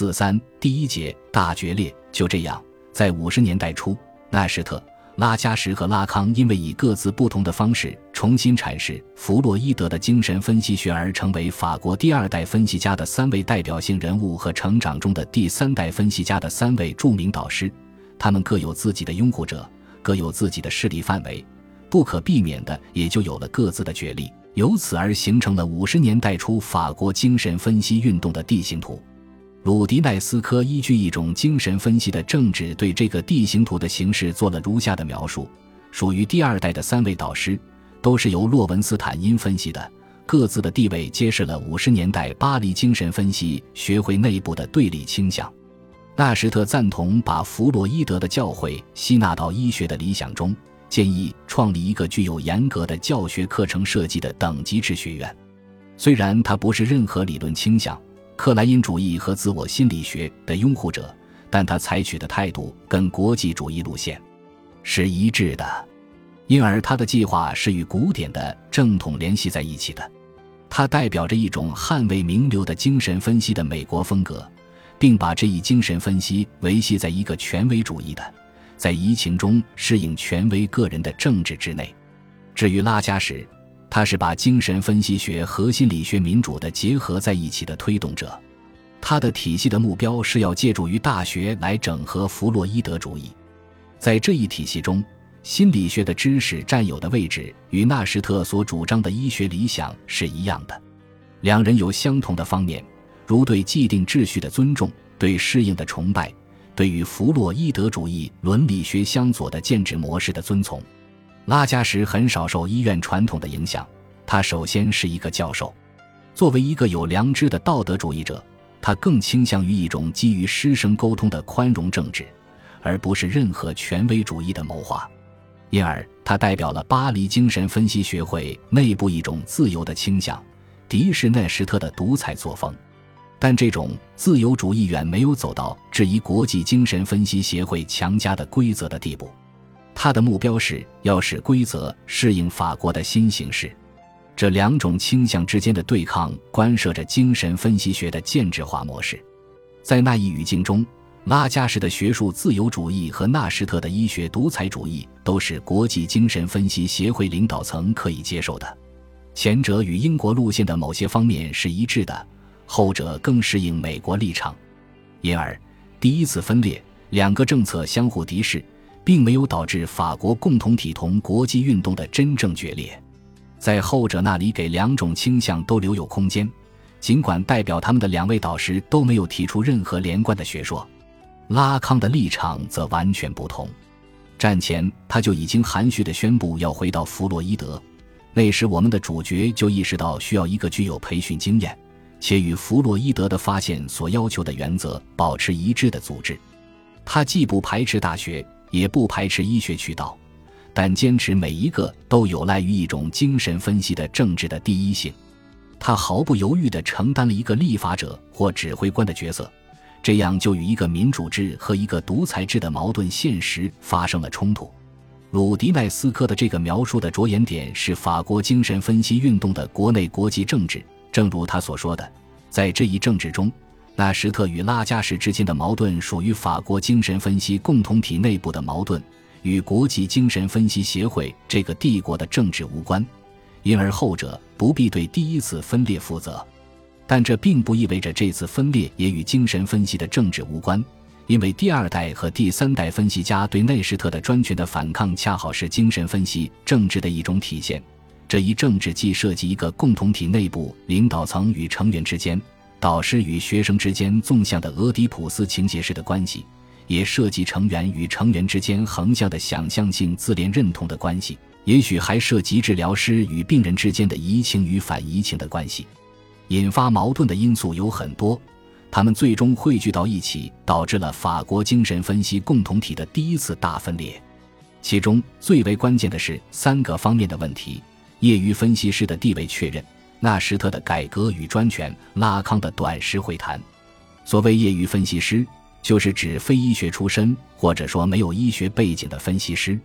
四三第一节大决裂。就这样，在五十年代初，纳什特、拉加什和拉康因为以各自不同的方式重新阐释弗洛伊德的精神分析学而成为法国第二代分析家的三位代表性人物和成长中的第三代分析家的三位著名导师。他们各有自己的拥护者，各有自己的势力范围，不可避免的也就有了各自的角力，由此而形成了五十年代初法国精神分析运动的地形图。鲁迪奈斯科依据一种精神分析的政治，对这个地形图的形式做了如下的描述：属于第二代的三位导师，都是由洛文斯坦因分析的，各自的地位揭示了五十年代巴黎精神分析学会内部的对立倾向。纳什特赞同把弗洛伊德的教诲吸纳到医学的理想中，建议创立一个具有严格的教学课程设计的等级制学院。虽然他不是任何理论倾向。克莱因主义和自我心理学的拥护者，但他采取的态度跟国际主义路线是一致的，因而他的计划是与古典的正统联系在一起的。他代表着一种捍卫名流的精神分析的美国风格，并把这一精神分析维系在一个权威主义的，在移情中适应权威个人的政治之内。至于拉加什。他是把精神分析学和心理学民主的结合在一起的推动者，他的体系的目标是要借助于大学来整合弗洛伊德主义。在这一体系中，心理学的知识占有的位置与纳什特所主张的医学理想是一样的。两人有相同的方面，如对既定秩序的尊重、对适应的崇拜、对与弗洛伊德主义伦理学相左的建制模式的遵从。拉加什很少受医院传统的影响，他首先是一个教授。作为一个有良知的道德主义者，他更倾向于一种基于师生沟通的宽容政治，而不是任何权威主义的谋划。因而，他代表了巴黎精神分析学会内部一种自由的倾向，迪士奈什特的独裁作风。但这种自由主义远没有走到质疑国际精神分析协会强加的规则的地步。他的目标是要使规则适应法国的新形势，这两种倾向之间的对抗关涉着精神分析学的建制化模式。在那一语境中，拉加什的学术自由主义和纳什特的医学独裁主义都是国际精神分析协会领导层可以接受的。前者与英国路线的某些方面是一致的，后者更适应美国立场。因而，第一次分裂，两个政策相互敌视。并没有导致法国共同体同国际运动的真正决裂，在后者那里给两种倾向都留有空间，尽管代表他们的两位导师都没有提出任何连贯的学说。拉康的立场则完全不同，战前他就已经含蓄地宣布要回到弗洛伊德，那时我们的主角就意识到需要一个具有培训经验且与弗洛伊德的发现所要求的原则保持一致的组织。他既不排斥大学。也不排斥医学渠道，但坚持每一个都有赖于一种精神分析的政治的第一性。他毫不犹豫地承担了一个立法者或指挥官的角色，这样就与一个民主制和一个独裁制的矛盾现实发生了冲突。鲁迪奈斯科的这个描述的着眼点是法国精神分析运动的国内国际政治，正如他所说的，在这一政治中。纳什特与拉加什之间的矛盾属于法国精神分析共同体内部的矛盾，与国际精神分析协会这个帝国的政治无关，因而后者不必对第一次分裂负责。但这并不意味着这次分裂也与精神分析的政治无关，因为第二代和第三代分析家对内什特的专权的反抗，恰好是精神分析政治的一种体现。这一政治既涉及一个共同体内部领导层与成员之间。导师与学生之间纵向的俄狄浦斯情节式的关系，也涉及成员与成员之间横向的想象性自恋认同的关系，也许还涉及治疗师与病人之间的移情与反移情的关系。引发矛盾的因素有很多，他们最终汇聚到一起，导致了法国精神分析共同体的第一次大分裂。其中最为关键的是三个方面的问题：业余分析师的地位确认。纳什特的改革与专权，拉康的短时会谈。所谓业余分析师，就是指非医学出身或者说没有医学背景的分析师。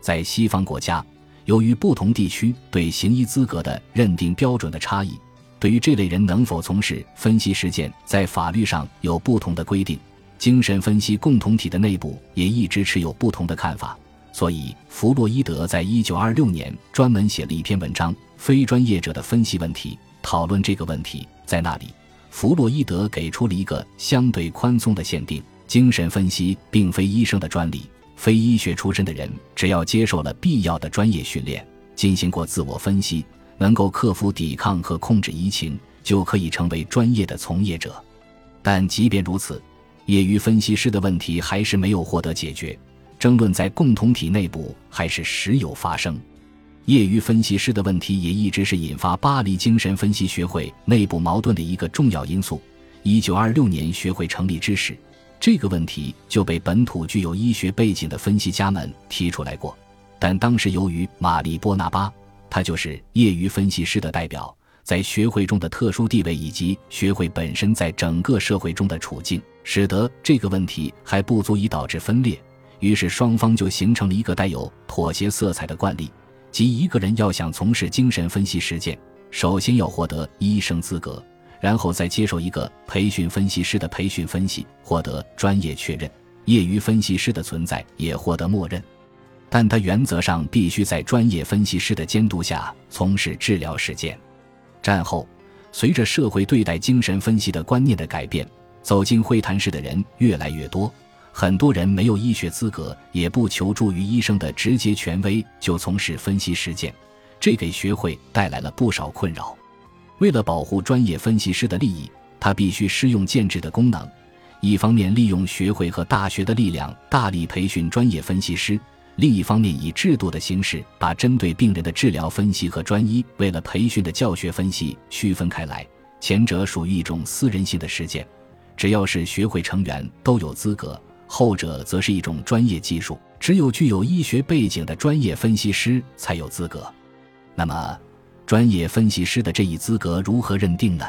在西方国家，由于不同地区对行医资格的认定标准的差异，对于这类人能否从事分析实践，在法律上有不同的规定。精神分析共同体的内部也一直持有不同的看法，所以弗洛伊德在一九二六年专门写了一篇文章《非专业者的分析问题》，讨论这个问题。在那里，弗洛伊德给出了一个相对宽松的限定：精神分析并非医生的专利，非医学出身的人只要接受了必要的专业训练，进行过自我分析。能够克服抵抗和控制移情，就可以成为专业的从业者。但即便如此，业余分析师的问题还是没有获得解决，争论在共同体内部还是时有发生。业余分析师的问题也一直是引发巴黎精神分析学会内部矛盾的一个重要因素。一九二六年学会成立之时，这个问题就被本土具有医学背景的分析家们提出来过，但当时由于玛丽波拿巴。他就是业余分析师的代表，在学会中的特殊地位以及学会本身在整个社会中的处境，使得这个问题还不足以导致分裂。于是双方就形成了一个带有妥协色彩的惯例，即一个人要想从事精神分析实践，首先要获得医生资格，然后再接受一个培训分析师的培训分析，获得专业确认。业余分析师的存在也获得默认。但他原则上必须在专业分析师的监督下从事治疗实践。战后，随着社会对待精神分析的观念的改变，走进会谈室的人越来越多。很多人没有医学资格，也不求助于医生的直接权威就从事分析实践，这给学会带来了不少困扰。为了保护专业分析师的利益，他必须施用建制的功能，一方面利用学会和大学的力量大力培训专业分析师。另一方面，以制度的形式把针对病人的治疗分析和专一为了培训的教学分析区分开来。前者属于一种私人性的实践，只要是学会成员都有资格；后者则是一种专业技术，只有具有医学背景的专业分析师才有资格。那么，专业分析师的这一资格如何认定呢？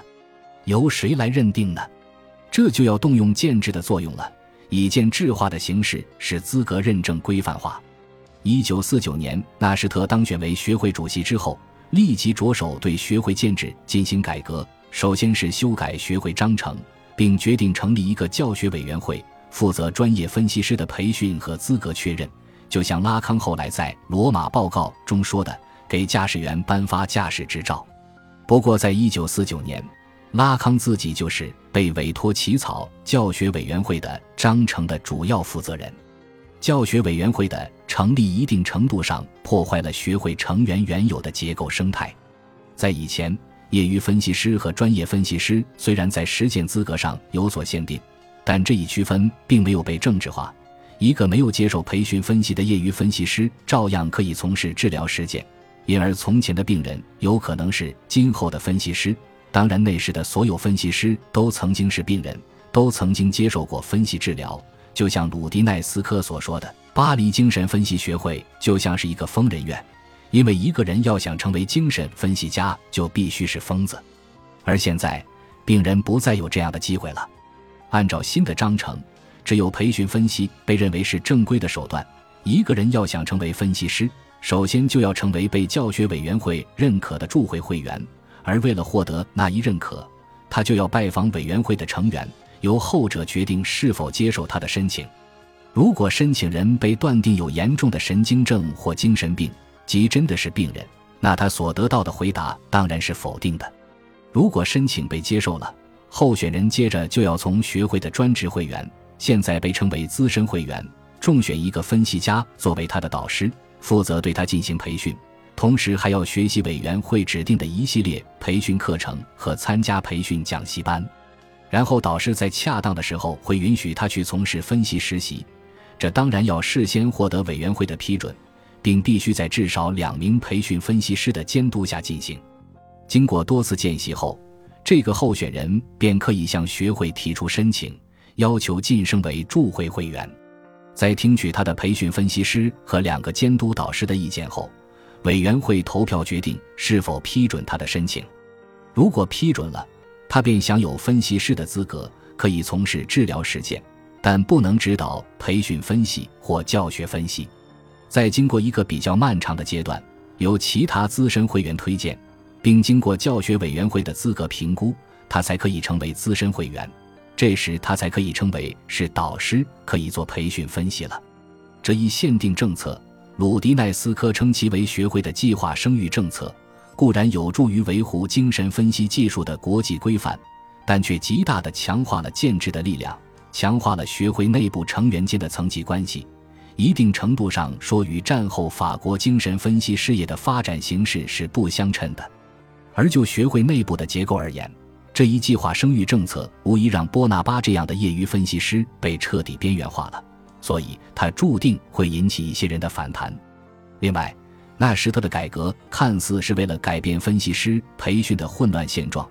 由谁来认定呢？这就要动用建制的作用了，以建制化的形式使资格认证规范化。一九四九年，纳什特当选为学会主席之后，立即着手对学会建制进行改革。首先是修改学会章程，并决定成立一个教学委员会，负责专业分析师的培训和资格确认。就像拉康后来在《罗马报告》中说的：“给驾驶员颁发驾驶执照。”不过，在一九四九年，拉康自己就是被委托起草教学委员会的章程的主要负责人。教学委员会的成立一定程度上破坏了学会成员原有的结构生态。在以前，业余分析师和专业分析师虽然在实践资格上有所限定，但这一区分并没有被政治化。一个没有接受培训分析的业余分析师照样可以从事治疗实践，因而从前的病人有可能是今后的分析师。当然，那时的所有分析师都曾经是病人，都曾经接受过分析治疗。就像鲁迪奈斯科所说的，巴黎精神分析学会就像是一个疯人院，因为一个人要想成为精神分析家，就必须是疯子。而现在，病人不再有这样的机会了。按照新的章程，只有培训分析被认为是正规的手段。一个人要想成为分析师，首先就要成为被教学委员会认可的驻会会员，而为了获得那一认可，他就要拜访委员会的成员。由后者决定是否接受他的申请。如果申请人被断定有严重的神经症或精神病，即真的是病人，那他所得到的回答当然是否定的。如果申请被接受了，候选人接着就要从学会的专职会员（现在被称为资深会员）中选一个分析家作为他的导师，负责对他进行培训，同时还要学习委员会指定的一系列培训课程和参加培训讲习班。然后导师在恰当的时候会允许他去从事分析实习，这当然要事先获得委员会的批准，并必须在至少两名培训分析师的监督下进行。经过多次见习后，这个候选人便可以向学会提出申请，要求晋升为驻会会员。在听取他的培训分析师和两个监督导师的意见后，委员会投票决定是否批准他的申请。如果批准了，他便享有分析师的资格，可以从事治疗实践，但不能指导、培训分析或教学分析。在经过一个比较漫长的阶段，由其他资深会员推荐，并经过教学委员会的资格评估，他才可以成为资深会员。这时，他才可以称为是导师，可以做培训分析了。这一限定政策，鲁迪奈斯科称其为学会的计划生育政策，固然有助于维护精神分析技术的国际规范，但却极大地强化了建制的力量，强化了学会内部成员间的层级关系。一定程度上说，与战后法国精神分析事业的发展形势是不相称的。而就学会内部的结构而言，这一计划生育政策无疑让波拿巴这样的业余分析师被彻底边缘化了，所以他注定会引起一些人的反弹。另外，纳什特的改革看似是为了改变分析师培训的混乱现状，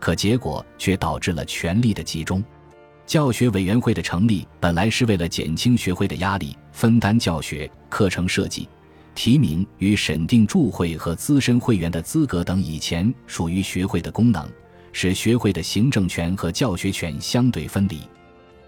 可结果却导致了权力的集中。教学委员会的成立本来是为了减轻学会的压力，分担教学、课程设计、提名与审定助会和资深会员的资格等以前属于学会的功能，使学会的行政权和教学权相对分离。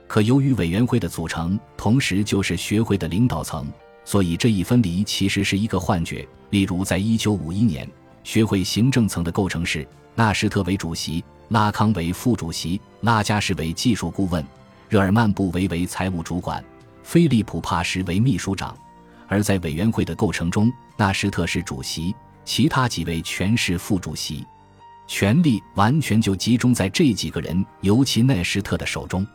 可由于委员会的组成同时就是学会的领导层，所以这一分离其实是一个幻觉。例如，在一九五一年，学会行政层的构成是纳什特为主席。拉康为副主席，拉加什为技术顾问，热尔曼布维为财务主管，菲利普帕什为秘书长。而在委员会的构成中，纳什特是主席，其他几位全是副主席，权力完全就集中在这几个人，尤其纳什特的手中。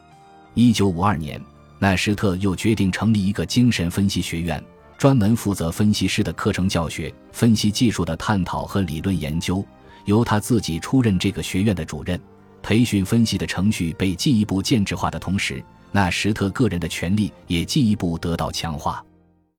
一九五二年，纳什特又决定成立一个精神分析学院，专门负责分析师的课程教学、分析技术的探讨和理论研究。由他自己出任这个学院的主任，培训分析的程序被进一步建制化的同时，纳什特个人的权力也进一步得到强化。